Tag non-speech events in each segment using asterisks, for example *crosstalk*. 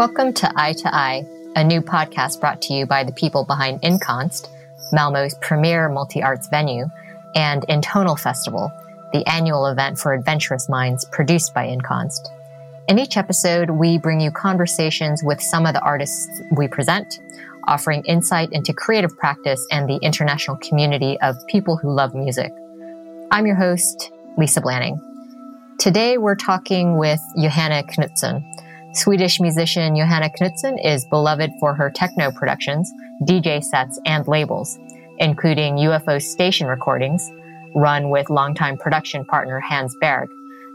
Welcome to Eye to Eye, a new podcast brought to you by the people behind Inkonst, Malmo's premier multi arts venue, and Intonal Festival, the annual event for adventurous minds produced by Inkonst. In each episode, we bring you conversations with some of the artists we present, offering insight into creative practice and the international community of people who love music. I'm your host, Lisa Blanning. Today, we're talking with Johanna Knutsson Swedish musician Johanna Knutsson is beloved for her techno productions, DJ sets, and labels, including UFO station recordings, run with longtime production partner Hans Berg,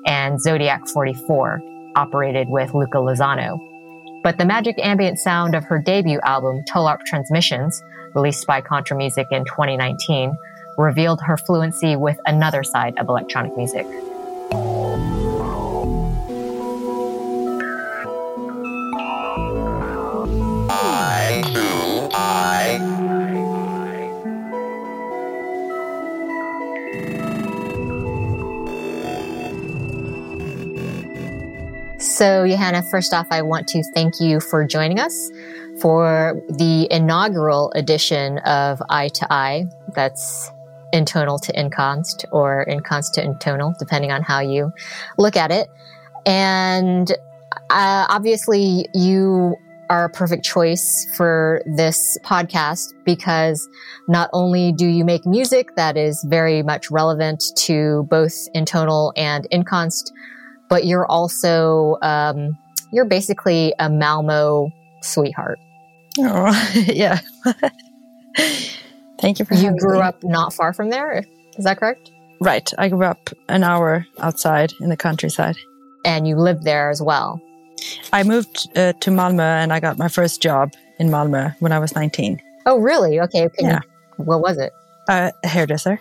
and Zodiac 44, operated with Luca Lozano. But the magic ambient sound of her debut album, Tollarp Transmissions, released by Kontra Musik in 2019, revealed her fluency with another side of electronic music. So, Johanna, first off, I want to thank you for joining us for the inaugural edition of Eye to Eye. That's intonal to Inkonst or Inkonst to intonal, depending on how you look at it. And uh, obviously, you are a perfect choice for this podcast because not only do you make music that is very much relevant to both intonal and Inkonst, but you're also um, you're basically a Malmo sweetheart. Oh, *laughs* yeah. *laughs* Thank you for You grew me. up not far from there. Is that correct? Right. I grew up an hour outside in the countryside. And you lived there as well. I moved uh, to Malmö and I got my first job in Malmö when I was 19. Oh, really? Okay. yeah. You, what was it? Uh, a hairdresser.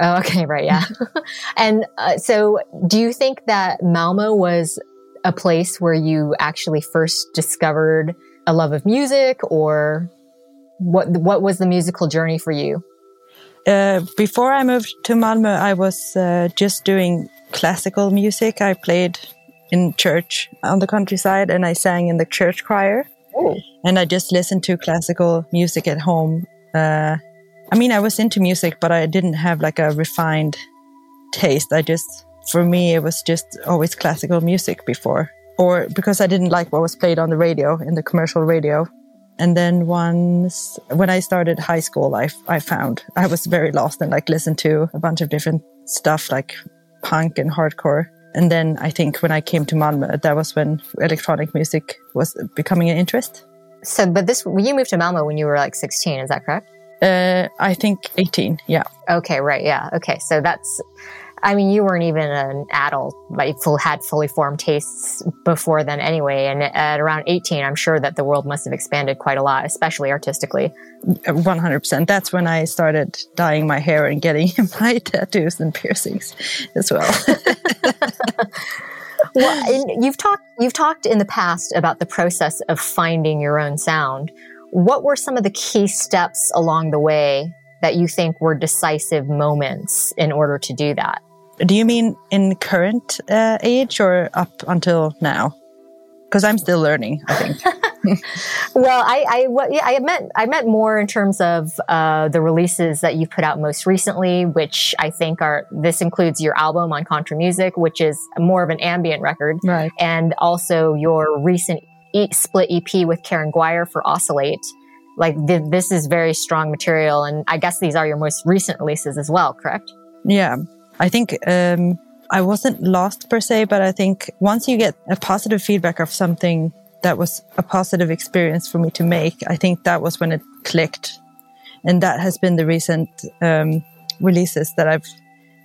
Oh, okay, right, yeah. *laughs* and uh, so, do you think that Malmo was a place where you actually first discovered a love of music, or what? What was the musical journey for you? Uh, before I moved to Malmö, I was uh, just doing classical music. I played in church on the countryside, and I sang in the church choir. Oh. And I just listened to classical music at home uh, I mean, I was into music, but I didn't have like a refined taste. I just, for me, it was just always classical music before, or because I didn't like what was played on the radio, in the commercial radio. And then once, when I started high school, I, I found I was very lost and like listened to a bunch of different stuff like punk and hardcore. And then I think when I came to Malmö, that was when electronic music was becoming an interest. So, but this, you moved to Malmö when you were like 16, is that correct? Uh, I think 18. Yeah. Okay. Right. Yeah. Okay. So that's, I mean, you weren't even an adult, but you full, had fully formed tastes before then anyway. And at around 18, I'm sure that the world must have expanded quite a lot, especially artistically. 100%. That's when I started dyeing my hair and getting *laughs* my tattoos and piercings as well. *laughs* well, you've talked, you've talked in the past about the process of finding your own sound. What were some of the key steps along the way that you think were decisive moments in order to do that? Do you mean in current uh, age or up until now? Because I'm still learning, I think. *laughs* *laughs* well, I, I, yeah, I meant, I meant more in terms of uh, the releases that you've put out most recently, which I think are, this includes your album on Kontra Musik, which is more of an ambient record. Right. And also your recent split EP with Karen Gwyer for Oscillate. Like th- this is very strong material, and I guess these are your most recent releases as well, correct? Yeah, I think um, I wasn't lost per se, but I think once you get a positive feedback of something that was a positive experience for me to make, I think that was when it clicked, and that has been the recent um, releases that I've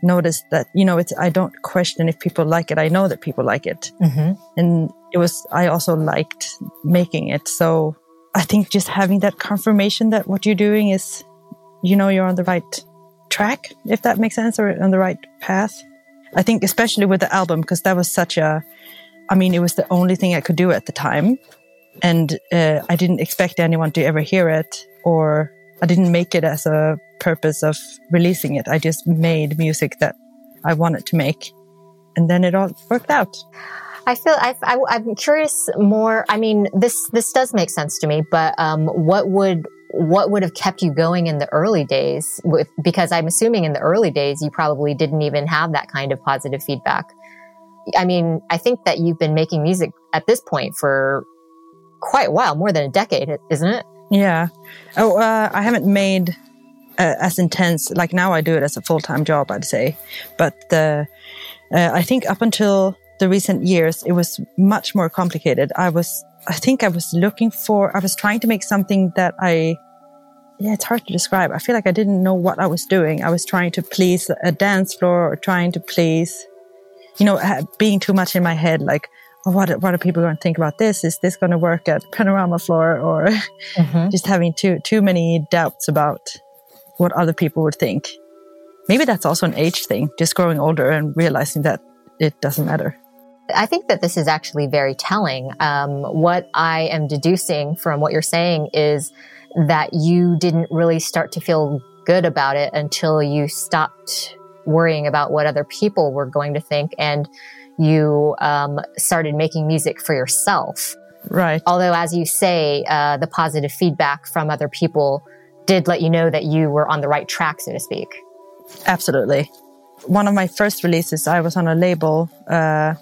noticed that you know it's I don't question if people like it. I know that people like it, mm-hmm. and it was, I also liked making it. So I think just having that confirmation that what you're doing is, you know, you're on the right track, if that makes sense, or on the right path. I think, especially with the album, because that was such a, I mean, it was the only thing I could do at the time. And uh, I didn't expect anyone to ever hear it, or I didn't make it as a purpose of releasing it. I just made music that I wanted to make. And then it all worked out. I feel I, am curious more. I mean, this this does make sense to me, but um, what would what would have kept you going in the early days? With because I'm assuming in the early days you probably didn't even have that kind of positive feedback. I mean, I think that you've been making music at this point for quite a while, more than a decade, isn't it? Yeah. Oh, uh, I haven't made uh, as intense. Like now, I do it as a full time job, I'd say. But the, uh, I think up until the recent years, it was much more complicated. I was, I think I was looking for, I was trying to make something that I, yeah, it's hard to describe. I feel like I didn't know what I was doing. I was trying to please a dance floor or trying to please, you know, being too much in my head, like, what, what are people going to think about this? Is this going to work at panorama floor or *laughs* mm-hmm. just having too, too many doubts about what other people would think? Maybe that's also an age thing, just growing older and realizing that it doesn't matter. I think that this is actually very telling. Um, what I am deducing from what you're saying is that you didn't really start to feel good about it until you stopped worrying about what other people were going to think and you um, started making music for yourself. Right. Although, as you say, uh, the positive feedback from other people did let you know that you were on the right track, so to speak. Absolutely. One of my first releases, I was on a label. Uh,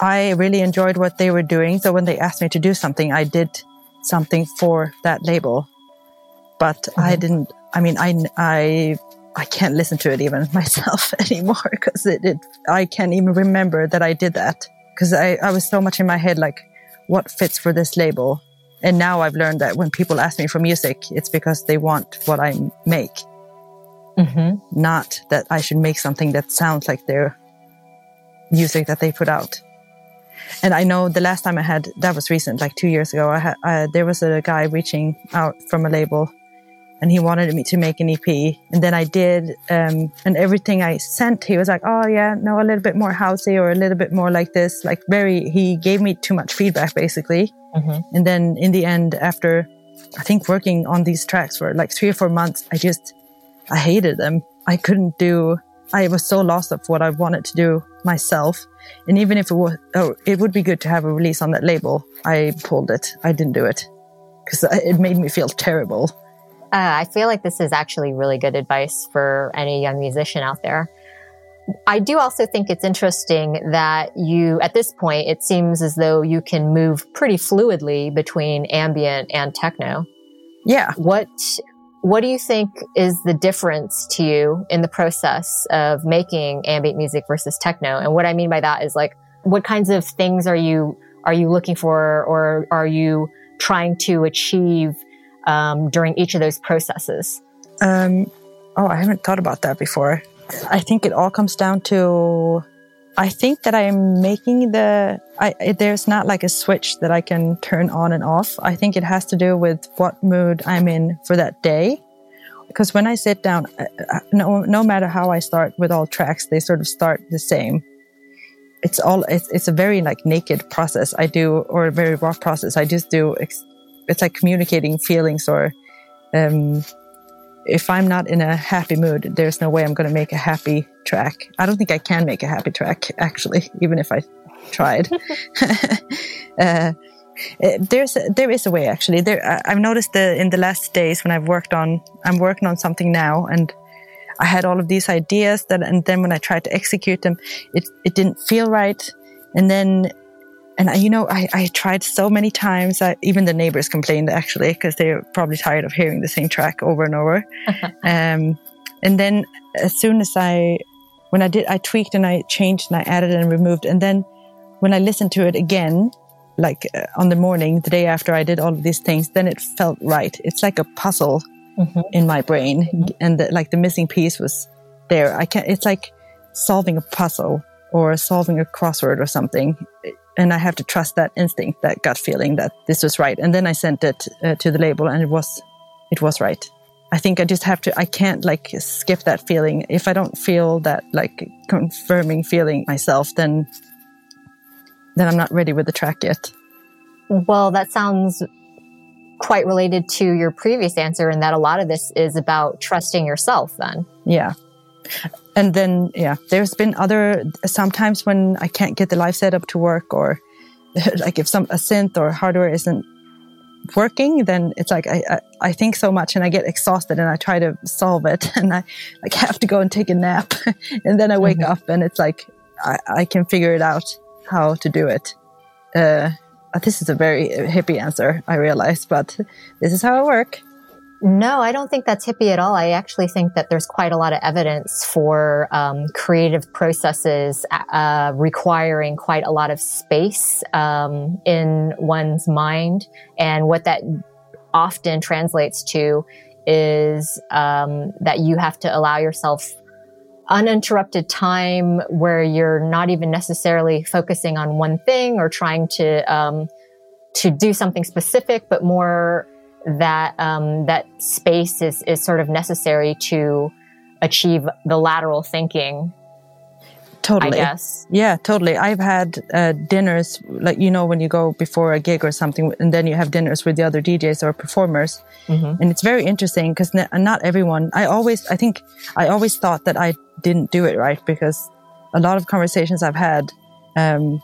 I really enjoyed what they were doing. So when they asked me to do something, I did something for that label. But mm-hmm. I didn't, I mean, I, I, I can't listen to it even *laughs* myself *laughs* anymore because it, it, I can't even remember that I did that because I, I was so much in my head, like what fits for this label. And now I've learned that when people ask me for music, it's because they want what I make. Mm-hmm. Not that I should make something that sounds like their music that they put out. And I know the last time I had that was recent, like two years ago. I had uh, there was a guy reaching out from a label, and he wanted me to make an EP. And then I did, um, and everything I sent, he was like, "Oh yeah, no, a little bit more housey or a little bit more like this." Like very, he gave me too much feedback basically. Mm-hmm. And then in the end, after I think working on these tracks for like three or four months, I just I hated them. I couldn't do. I was so lost of what I wanted to do myself. And even if it was, oh, it would be good to have a release on that label. I pulled it. I didn't do it because it made me feel terrible. Uh, I feel like this is actually really good advice for any young musician out there. I do also think it's interesting that you, at this point, it seems as though you can move pretty fluidly between ambient and techno. Yeah. What what do you think is the difference to you in the process of making ambient music versus techno? And what I mean by that is like, what kinds of things are you, are you looking for or are you trying to achieve um, during each of those processes? Um, oh, I haven't thought about that before. I think it all comes down to I think that I'm making the, I, there's not like a switch that I can turn on and off. I think it has to do with what mood I'm in for that day. Because when I sit down, uh, uh, no, no matter how I start with all tracks, they sort of start the same. It's all, it's, it's a very like naked process I do, or a very raw process. I just do, it's like communicating feelings or, um, if I'm not in a happy mood, there's no way I'm going to make a happy track. I don't think I can make a happy track, actually, even if I tried. *laughs* uh, eh, there's there is a way actually. There I've noticed that in the last days when I've worked on I'm working on something now and I had all of these ideas that and then when I tried to execute them it it didn't feel right and then and I, you know, I, I tried so many times. that even the neighbors complained actually because they're probably tired of hearing the same track over and over. *laughs* um, and then as soon as I, when I did, I tweaked and I changed and I added and removed. And then when I listened to it again, like uh, on the morning, the day after I did all of these things, then it felt right. It's like a puzzle mm-hmm. in my brain, mm-hmm. and the, like the missing piece was there. I can't. It's like solving a puzzle or solving a crossword or something and I have to trust that instinct, that gut feeling that this was right. And then I sent it uh, to the label, and it was, it was right. I think I just have to. I can't like skip that feeling. If I don't feel that like confirming feeling myself, then then I'm not ready with the track yet. Well, that sounds quite related to your previous answer, in that a lot of this is about trusting yourself. Then, yeah and then yeah there's been other sometimes when i can't get the live setup to work or *laughs* like if some a synth or hardware isn't working, then it's like I, I, I think so much and I get exhausted and I try to solve it *laughs* and I like have to go and take a nap *laughs* and then I wake mm-hmm. up and it's like I, I can figure it out how to do it. Uh, this is a very hippie answer, I realize, but this is how I work. No, I don't think that's hippie at all. I actually think that there's quite a lot of evidence for um, creative processes uh, requiring quite a lot of space um, in one's mind. And what that often translates to is um, that you have to allow yourself uninterrupted time where you're not even necessarily focusing on one thing or trying to um, to do something specific, but more that um, that space is is sort of necessary to achieve the lateral thinking. Totally. I guess. Yeah, totally. I've had uh, dinners, like you know, when you go before a gig or something, and then you have dinners with the other DJs or performers, mm-hmm. and it's very interesting because not everyone. I always, I think, I always thought that I didn't do it right because a lot of conversations I've had, um,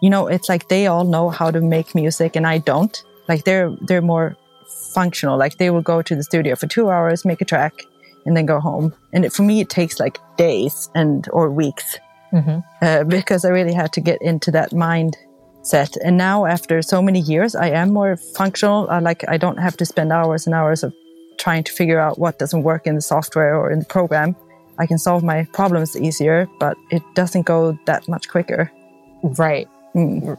you know, it's like they all know how to make music and I don't. Like they're they're more functional. Like they will go to the studio for two hours, make a track, and then go home. And it, for me, it takes like days and or weeks mm-hmm. uh, because I really had to get into that mindset. And now, after so many years, I am more functional. I like I don't have to spend hours and hours of trying to figure out what doesn't work in the software or in the program. I can solve my problems easier, but it doesn't go that much quicker. Right.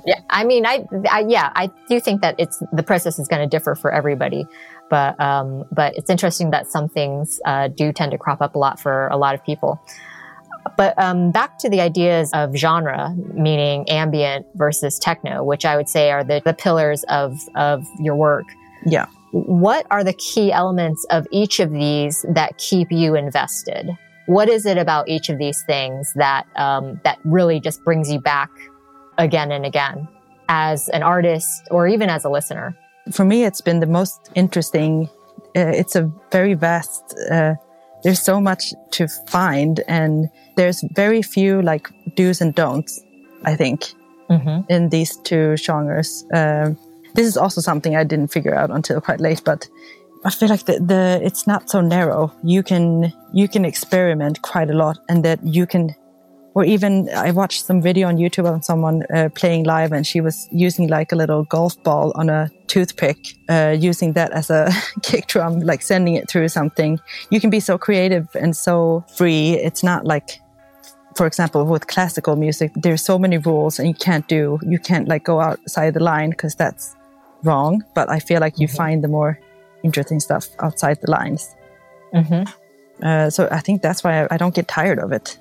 Yeah, I mean, I, I, yeah, I do think that it's the process is going to differ for everybody, but um, but it's interesting that some things uh, do tend to crop up a lot for a lot of people. But um, back to the ideas of genre, meaning ambient versus techno, which I would say are the, the pillars of of your work. Yeah. What are the key elements of each of these that keep you invested? What is it about each of these things that um, that really just brings you back again and again as an artist or even as a listener? For me, it's been the most interesting. Uh, it's a very vast, uh, there's so much to find, and there's very few like do's and don'ts, I think, mm-hmm. in these two genres. Uh, this is also something I didn't figure out until quite late, but I feel like the, the it's not so narrow. You can you can experiment quite a lot, and that you can or even I watched some video on YouTube on someone uh, playing live and she was using like a little golf ball on a toothpick, uh, using that as a *laughs* kick drum, like sending it through something. You can be so creative and so free. It's not like, for example, with classical music, there's so many rules and you can't do, you can't like go outside the line because that's wrong. But I feel like you mm-hmm. find the more interesting stuff outside the lines. Mm-hmm. Uh, so I think that's why I, I don't get tired of it.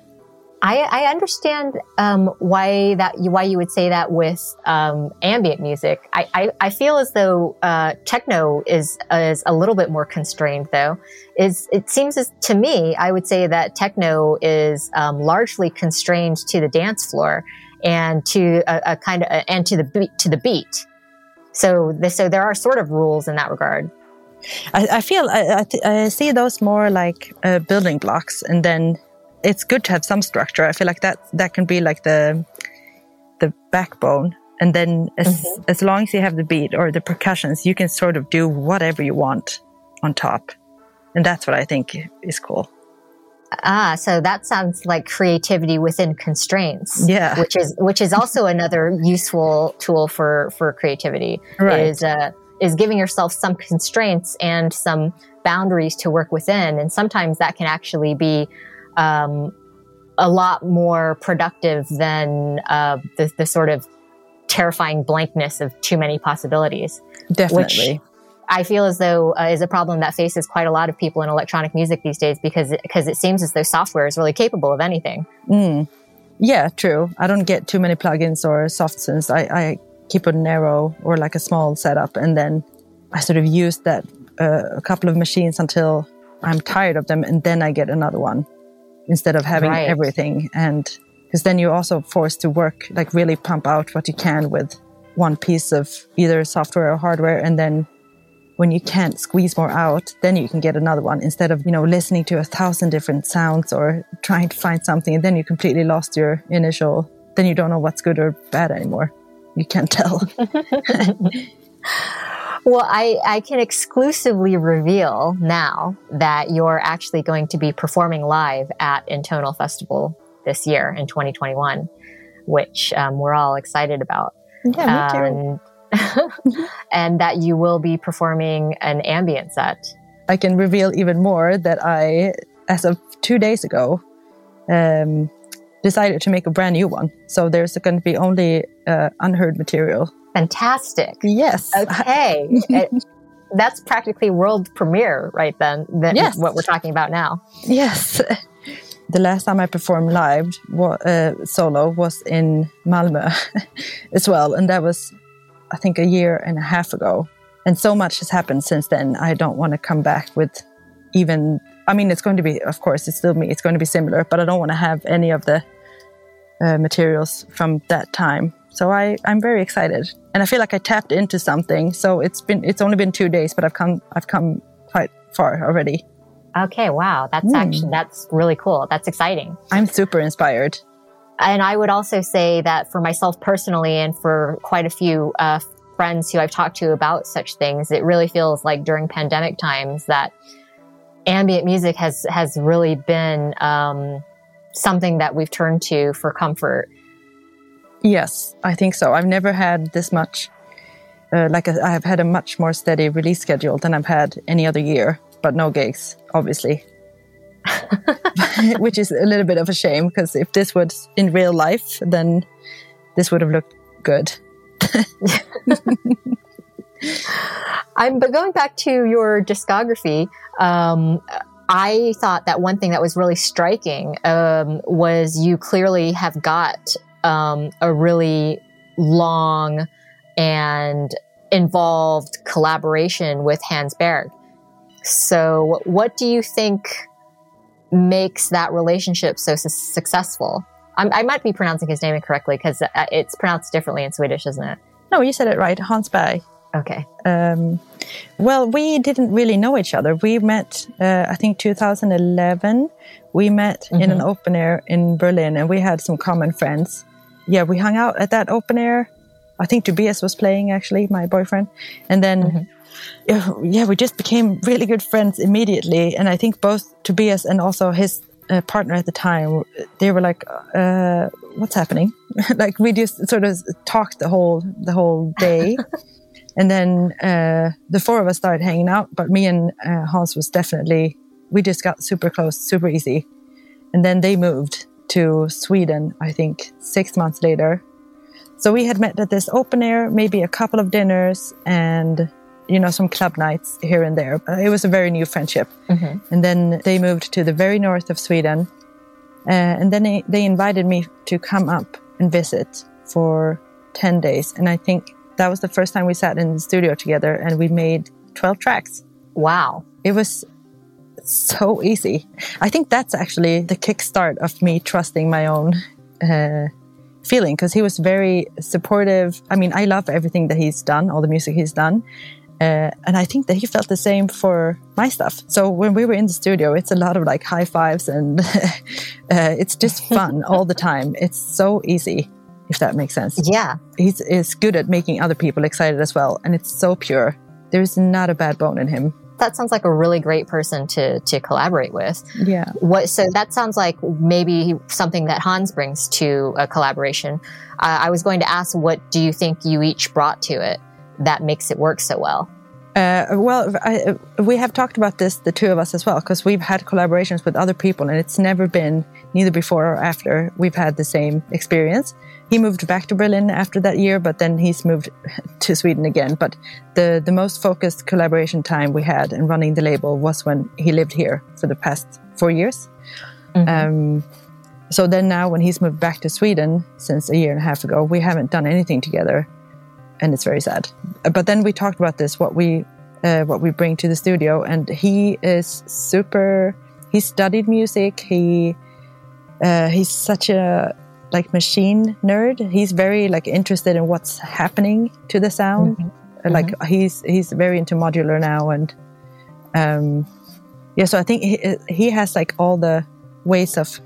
I, I understand um, why that why you would say that with um, ambient music. I, I, I, feel as though uh, techno is is a little bit more constrained, though. Is it seems as to me, I would say that techno is um, largely constrained to the dance floor and to a, a kind of and to the beat to the beat. So the, so there are sort of rules in that regard. I, I feel I, I, see those more like uh, building blocks, and then it's good to have some structure. I feel like that that can be like the the backbone. And then as mm-hmm. as long as you have the beat or the percussions, you can sort of do whatever you want on top. And that's what I think is cool. Ah, so that sounds like creativity within constraints. Yeah. Which is which is also *laughs* another useful tool for for creativity. Right. Is uh is giving yourself some constraints and some boundaries to work within. And sometimes that can actually be um, a lot more productive than uh, the, the, sort of terrifying blankness of too many possibilities. Definitely. Which I feel as though uh, is a problem that faces quite a lot of people in electronic music these days because it, because it seems as though software is really capable of anything. Mm. Yeah, true. I don't get too many plugins or soft synths. I, I keep a narrow or like a small setup, and then I sort of use that uh, a couple of machines until I'm tired of them, and then I get another one instead of having right. everything. And because then you're also forced to work, like really pump out what you can with one piece of either software or hardware. And then when you can't squeeze more out, then you can get another one instead of, you know, listening to a thousand different sounds or trying to find something. And then you completely lost your initial, then you don't know what's good or bad anymore. you can't tell. *laughs* *laughs* well, I, I can exclusively reveal now that you're actually going to be performing live at Intonal Festival this year in 2021, which um, we're all excited about. Yeah, me too. And, *laughs* and that you will be performing an ambient set. I can reveal even more that I, as of two days ago, um, decided to make a brand new one. So there's going to be only uh, unheard material. Fantastic. Yes. Okay. *laughs* it, that's practically world premiere, right then? Than yes. What we're talking about now. Yes. *laughs* The last time I performed live uh, solo was in Malmö *laughs* as well. And that was, I think, a year and a half ago. And so much has happened since then. I don't want to come back with even I mean, it's going to be, of course, it's still me. It's going to be similar, but I don't want to have any of the uh, materials from that time. So I, I'm very excited, and I feel like I tapped into something. So it's been, it's only been two days, but I've come, I've come quite far already. Okay, wow, that's mm. actually that's really cool. That's exciting. I'm super inspired. And I would also say that for myself personally, and for quite a few uh, friends who I've talked to about such things, it really feels like during pandemic times that ambient music has has really been um, something that we've turned to for comfort. Yes, I think so. I've never had this much. Uh, like I have had a much more steady release schedule than I've had any other year, but no gigs, obviously. *laughs* Which is a little bit of a shame because if this was in real life, then this would have looked good. *laughs* I'm but going back to your discography. Um, I thought that one thing that was really striking um, was you clearly have got um, a really long and involved collaboration with Hans Berg. So, what do you think makes that relationship so su- successful? I'm, i might be pronouncing his name incorrectly because uh, it's pronounced differently in Swedish, isn't it? No, you said it right. Hans Berg. Okay. Um, well, we didn't really know each other. We met, uh, I think, 2011. We met mm-hmm. in an mm-hmm. open air in Berlin, and we had some common friends. Yeah, we hung out at that open air. I think Tobias was playing actually, my boyfriend, and then. Mm-hmm. Yeah, we just became really good friends immediately, and I think both Tobias and also his uh, partner at the time, they were like, uh, "What's happening?" *laughs* like we just sort of talked the whole the whole day, *laughs* And then uh, the four of us started hanging out, but me and uh, Hans was definitely, we just got super close, super easy. And then they moved to Sweden, I think, six months later. So we had met at this open air, maybe a couple of dinners and, you know, some club nights here and there. It was a very new friendship. Mm-hmm. And then they moved to the very north of Sweden. Uh, and then they, they invited me to come up and visit for 10 days. And I think that was the first time we sat in the studio together and we made 12 tracks. Wow. It was so easy. I think that's actually the kickstart of me trusting my own uh, feeling because he was very supportive. I mean, I love everything that he's done, all the music he's done. Uh, and I think that he felt the same for my stuff. So when we were in the studio, it's a lot of like high fives and *laughs* uh, it's just fun *laughs* all the time. It's so easy if that makes sense. Yeah. He's is good at making other people excited as well. And it's so pure. There's not a bad bone in him. That sounds like a really great person to to collaborate with. Yeah. What so that sounds like maybe something that Hans brings to a collaboration. Uh, I was going to ask what do you think you each brought to it that makes it work so well? Uh, well, I, we have talked about this, the two of us as well, because we've had collaborations with other people, and it's never been neither before or after we've had the same experience. He moved back to Berlin after that year, but then he's moved *laughs* to Sweden again. But the the most focused collaboration time we had in running the label was when he lived here for the past four years. Mm-hmm. Um, so then now, when he's moved back to Sweden since a year and a half ago, we haven't done anything together and it's very sad. But then we talked about this, what we uh, what we bring to the studio, and he is super. He studied music. He uh, he's such a like machine nerd. He's very like interested in what's happening to the sound. Mm-hmm. Like mm-hmm. he's he's very into modular now, and um, yeah. So I think he, he has like all the ways of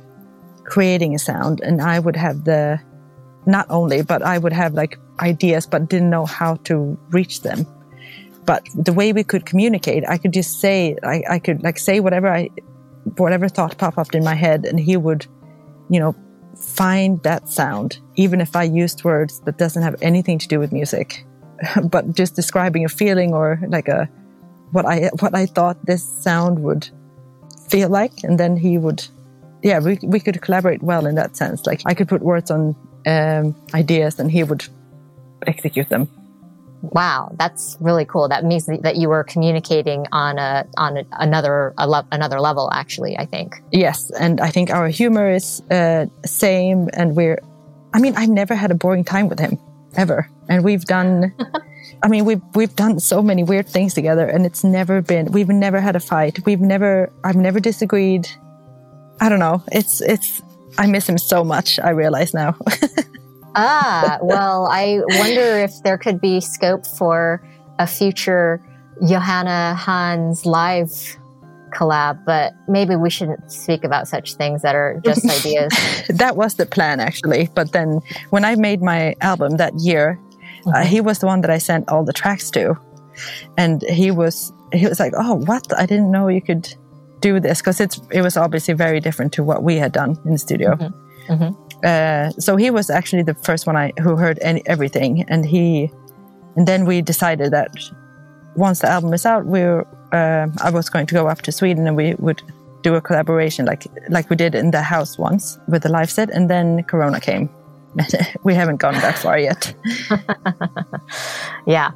creating a sound, and I would have the not only, but I would have like ideas but didn't know how to reach them. But the way we could communicate, I could just say, I, I could like say whatever I, whatever thought pop up in my head, and he would, you know, find that sound, even if I used words that doesn't have anything to do with music, *laughs* but just describing a feeling or like a what I what I thought this sound would feel like, and then he would, yeah, we we could collaborate well in that sense. Like I could put words on um, ideas, and he would execute them. Wow, that's really cool. That means that you were communicating on a on a, another a le- another level. Actually, I think. Yes, and I think our humor is uh, same, and we're. I mean, I've never had a boring time with him ever, and we've done. *laughs* I mean, we've we've done so many weird things together, and it's never been. We've never had a fight. We've never. I've never disagreed. I don't know. It's it's. I miss him so much. I realize now. *laughs* ah, well, I wonder if there could be scope for a future Johanna Hans live collab, but maybe we shouldn't speak about such things that are just *laughs* ideas. that was the plan, actually. But then when I made my album that year, uh, mm-hmm. uh, he was the one that I sent all the tracks to, and he was he was like, "Oh, what? I didn't know you could do this," because it's it was obviously very different to what we had done in the studio. Mm-hmm. Mm-hmm. Uh, so he was actually the first one I who heard any, everything, and he, and then we decided that once the album is out, we uh, I was going to go up to Sweden and we would do a collaboration like like we did in the house once with the live set, and then Corona came. *laughs* we haven't gone that far yet. *laughs* yeah.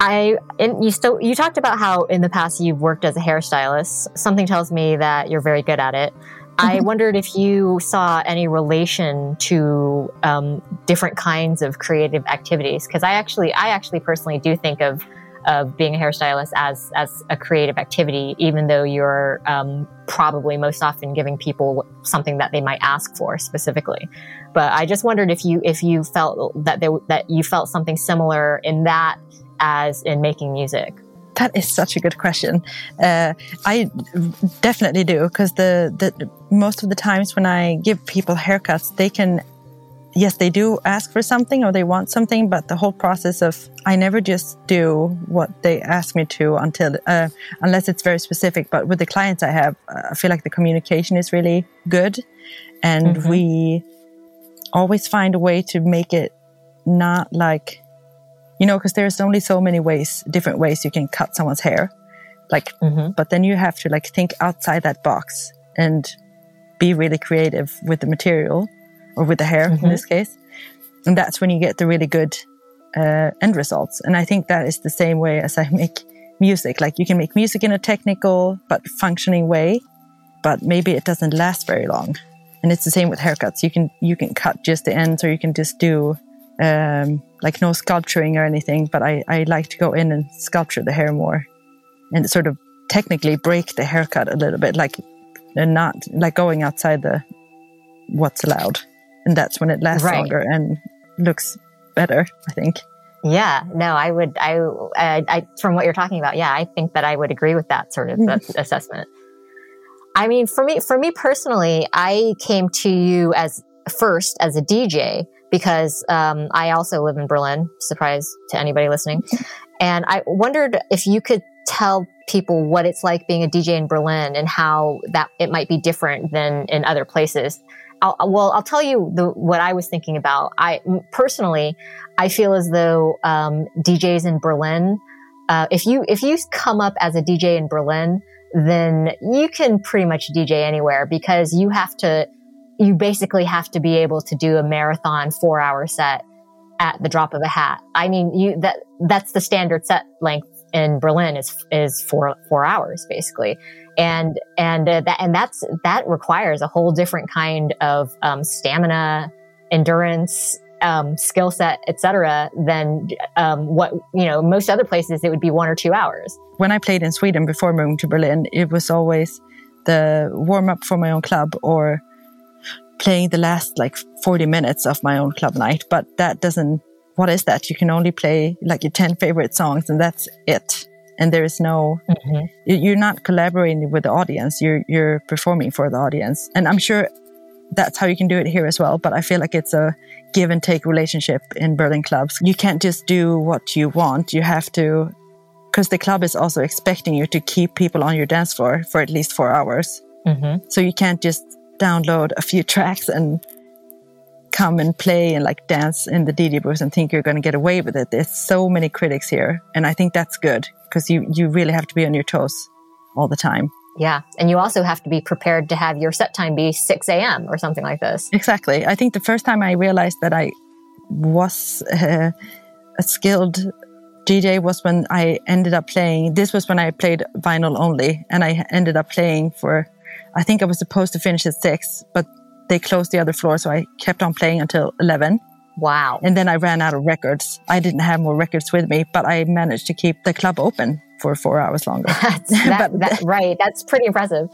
I and you still you talked about how in the past you've worked as a hairstylist. Something tells me that you're very good at it. I wondered if you saw any relation to um, different kinds of creative activities because I actually, I actually personally do think of of being a hairstylist as as a creative activity, even though you're um, probably most often giving people something that they might ask for specifically. But I just wondered if you if you felt that they, that you felt something similar in that as in making music. That is such a good question. Uh, I definitely do because the, the most of the times when I give people haircuts, they can, yes, they do ask for something or they want something, but the whole process of I never just do what they ask me to until uh, unless it's very specific. But with the clients I have, uh, I feel like the communication is really good, and mm-hmm. we always find a way to make it not like you know, because there's only so many ways, different ways you can cut someone's hair. Like, mm-hmm. but then you have to like think outside that box and be really creative with the material or with the hair mm-hmm. in this case. And that's when you get the really good uh, end results. And I think that is the same way as I *laughs* make music. Like you can make music in a technical but functioning way, but maybe it doesn't last very long. And it's the same with haircuts. You can you can cut just the ends, or you can just do um, like no sculpturing or anything, but I, I like to go in and sculpture the hair more and sort of technically break the haircut a little bit, like and not like going outside the what's allowed. And that's when it lasts right. longer and looks better, I think. Yeah, no, I would, I, I, I, from what you're talking about, yeah, I think that I would agree with that sort of mm-hmm. assessment. I mean, for me, for me personally, I came to you as first as a DJ because um, I also live in Berlin. Surprise to anybody listening. And I wondered if you could tell people what it's like being a DJ in Berlin and how that it might be different than in other places. I'll, well, I'll tell you the, what I was thinking about. I personally, I feel as though um, DJs in Berlin, uh, if you if you come up as a DJ in Berlin, then you can pretty much DJ anywhere because you have to you basically have to be able to do a marathon four hour set at the drop of a hat. I mean, you, that, that's the standard set length in Berlin is, is four, four hours basically. And, and uh, that, and that's, that requires a whole different kind of, um, stamina, endurance, um, skill set, etc., than um, what you know. Most other places, it would be one or two hours. When I played in Sweden before moving to Berlin, it was always the warm up for my own club or playing the last like 40 minutes of my own club night, but that doesn't, what is that? You can only play like your 10 favorite songs and that's it. And there is no, mm-hmm. you're not collaborating with the audience. You're, you're performing for the audience. And I'm sure that's how you can do it here as well. But I feel like it's a give and take relationship in Berlin clubs. You can't just do what you want. You have to, because the club is also expecting you to keep people on your dance floor for at least four hours. Mm-hmm. So you can't just download a few tracks and come and play and like dance in the DJ booth and think you're going to get away with it. There's so many critics here. And I think that's good because you, you really have to be on your toes all the time. Yeah. And you also have to be prepared to have your set time be 6 a.m. or something like this. Exactly. I think the first time I realized that I was uh, a skilled DJ was when I ended up playing. This was when I played vinyl only, and I ended up playing for. I think I was supposed to finish at six, but they closed the other floor, so I kept on playing until eleven. Wow! And then I ran out of records. I didn't have more records with me, but I managed to keep the club open for four hours longer. *laughs* That's *laughs* that, but, that, right. That's pretty impressive.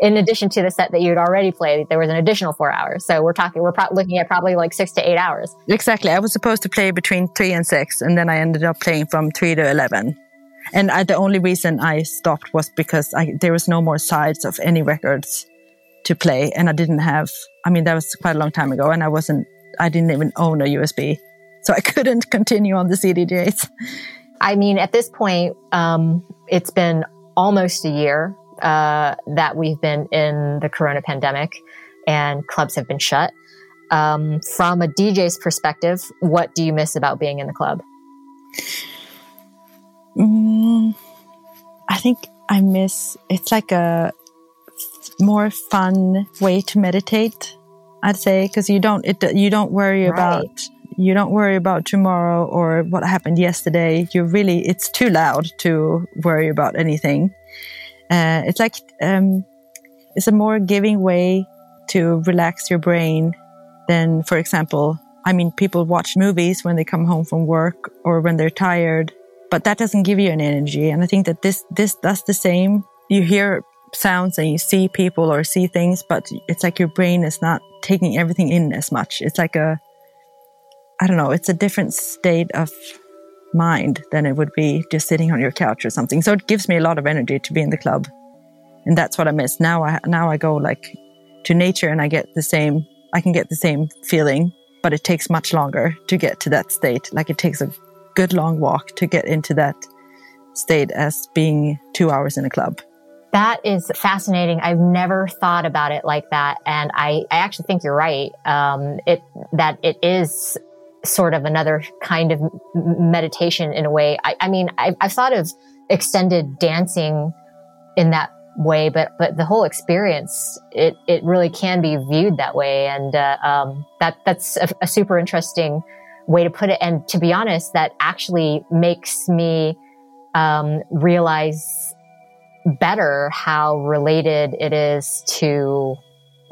In addition to the set that you'd already played, there was an additional four hours. So we're talking, we're pro- looking at probably like six to eight hours. Exactly. I was supposed to play between three and six, and then I ended up playing from three to 11. And I, the only reason I stopped was because I, there was no more sides of any records to play. And I didn't have, I mean, that was quite a long time ago, and I wasn't, I didn't even own a USB. So I *laughs* couldn't continue on the CDJs. I mean, at this point, um, it's been almost a year uh, that we've been in the corona pandemic and clubs have been shut. Um, from a DJ's perspective, what do you miss about being in the club? Mm, I think I miss it's like a more fun way to meditate. I'd say because you don't it, you don't worry right. about you don't worry about tomorrow or what happened yesterday. You really, it's too loud to worry about anything. Uh, it's like, um, it's a more giving way to relax your brain than, for example, I mean, people watch movies when they come home from work or when they're tired, but that doesn't give you an energy. And I think that this, this does the same. You hear sounds and you see people or see things, but it's like your brain is not taking everything in as much. It's like a, I don't know, it's a different state of mind than it would be just sitting on your couch or something. So it gives me a lot of energy to be in the club. And that's what I miss. Now I now I go like to nature and I get the same I can get the same feeling, but it takes much longer to get to that state. Like it takes a good long walk to get into that state as being 2 hours in a club. That is fascinating. I've never thought about it like that, and I, I actually think you're right. Um, it that it is sort of another kind of meditation in a way. I, I mean, I, I've thought of extended dancing in that way, but but the whole experience it it really can be viewed that way, and uh, um, that that's a, a, super interesting way to put it. And to be honest, that actually makes me um, realize better how related it is to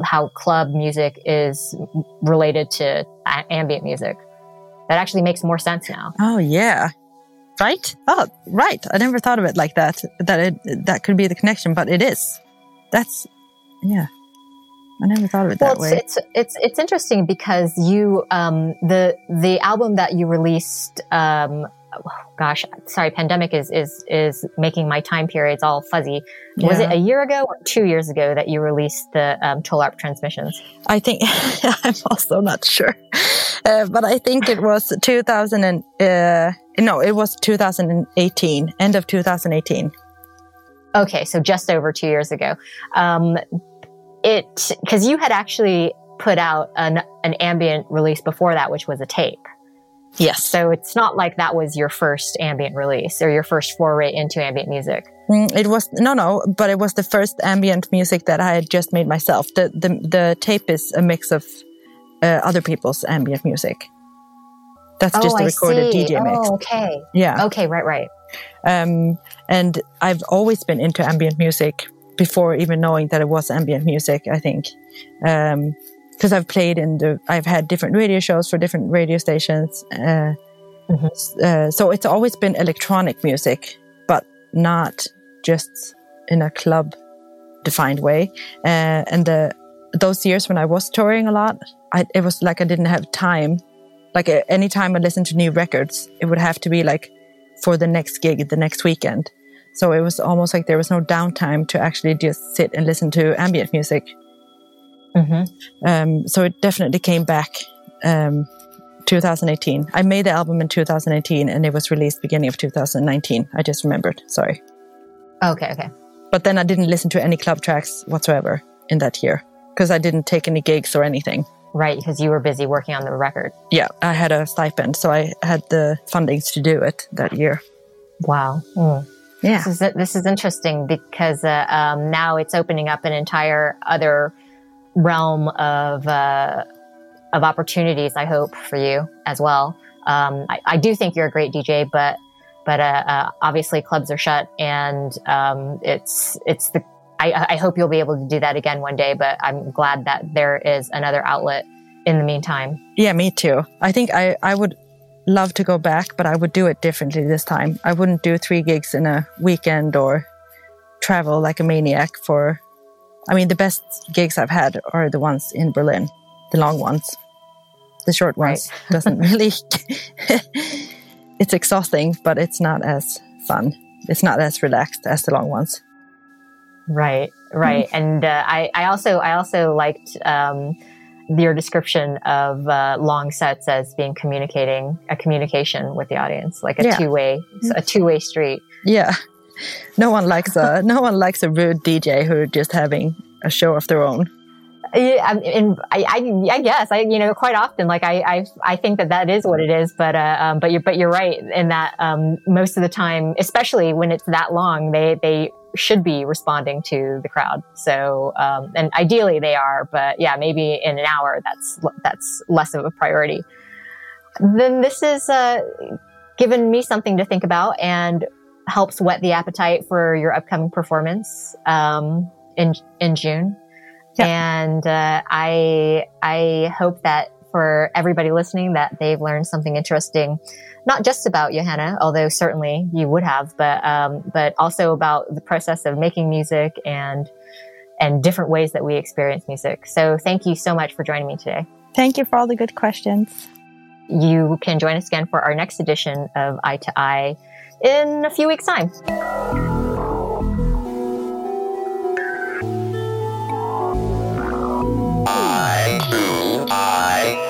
how club music is related to ambient music. That actually makes more sense now. Oh, yeah. Right? Oh, right. I never thought of it like that, that it, that could be the connection, but it is. That's, yeah. I never thought of it well, that way. It's, it's, it's interesting because you, um, the, the album that you released, um, oh, gosh, sorry, pandemic is, is, is making my time periods all fuzzy. Yeah. Was it a year ago or two years ago that you released the um, Tollarp transmissions? I think, *laughs* I'm also not sure. Uh, but I think it was 2000 and, uh, no, it was 2018, end of 2018. Okay. So just over two years ago. Um, it, cause you had actually put out an, an ambient release before that, which was a tape. Yes. So it's not like that was your first ambient release or your first foray into ambient music. Mm, it was no, no, but it was the first ambient music that I had just made myself. The the the tape is a mix of uh, other people's ambient music. That's oh, just a recorded DJ mix. Oh, okay. Yeah. Okay. Right. Right. Um, and I've always been into ambient music before even knowing that it was ambient music. I think. Um, because I've played in the, I've had different radio shows for different radio stations. Uh, mm-hmm. uh, so it's always been electronic music, but not just in a club defined way. Uh, and the, those years when I was touring a lot, I, it was like I didn't have time. Like anytime I listened to new records, it would have to be like for the next gig, the next weekend. So it was almost like there was no downtime to actually just sit and listen to ambient music Mm-hmm. Um, so it definitely came back. Um, 2018. I made the album in 2018 and it was released beginning of 2019. I just remembered. Sorry. Okay, okay. But then I didn't listen to any club tracks whatsoever in that year because I didn't take any gigs or anything. Right, because you were busy working on the record. Yeah, I had a stipend, so I had the fundings to do it that year. Wow. Mm. Yeah. This is, this is interesting because uh, um, now it's opening up an entire other realm of uh, of opportunities. I hope for you as well. Um, I, I, do think you're a great DJ, but but uh, uh, obviously clubs are shut, and um, it's it's the. I, I hope you'll be able to do that again one day, but I'm glad that there is another outlet in the meantime. Yeah, me too. I think I, I would love to go back, but I would do it differently this time. I wouldn't do three gigs in a weekend or travel like a maniac for. I mean, the best gigs I've had are the ones in Berlin, the long ones. The short ones right. doesn't *laughs* really. *laughs* it's exhausting, but it's not as fun. It's not as relaxed as the long ones. Right, right, mm-hmm. and uh, I, I also, I also liked. Um, your description of uh, long sets as being communicating a communication with the audience, like a yeah. two way a two way street. Yeah, no one likes a no one likes a rude DJ who just having a show of their own. Yeah, and I, I, I, guess I, you know, quite often, like I, I, I think that that is what it is. But, uh, um, but you're, but you're right in that um, most of the time, especially when it's that long, they, they should be responding to the crowd. So, um, and ideally they are, but yeah, maybe in an hour that's that's less of a priority. Then this is uh, given me something to think about and helps whet the appetite for your upcoming performance um, in in June. Yeah. And uh, I I hope that for everybody listening that they've learned something interesting, not just about Johanna, although certainly you would have, but um, but also about the process of making music and and different ways that we experience music. So thank you so much for joining me today. Thank you for all the good questions. You can join us again for our next edition of Eye to Eye in a few weeks' time. Eye to Eye.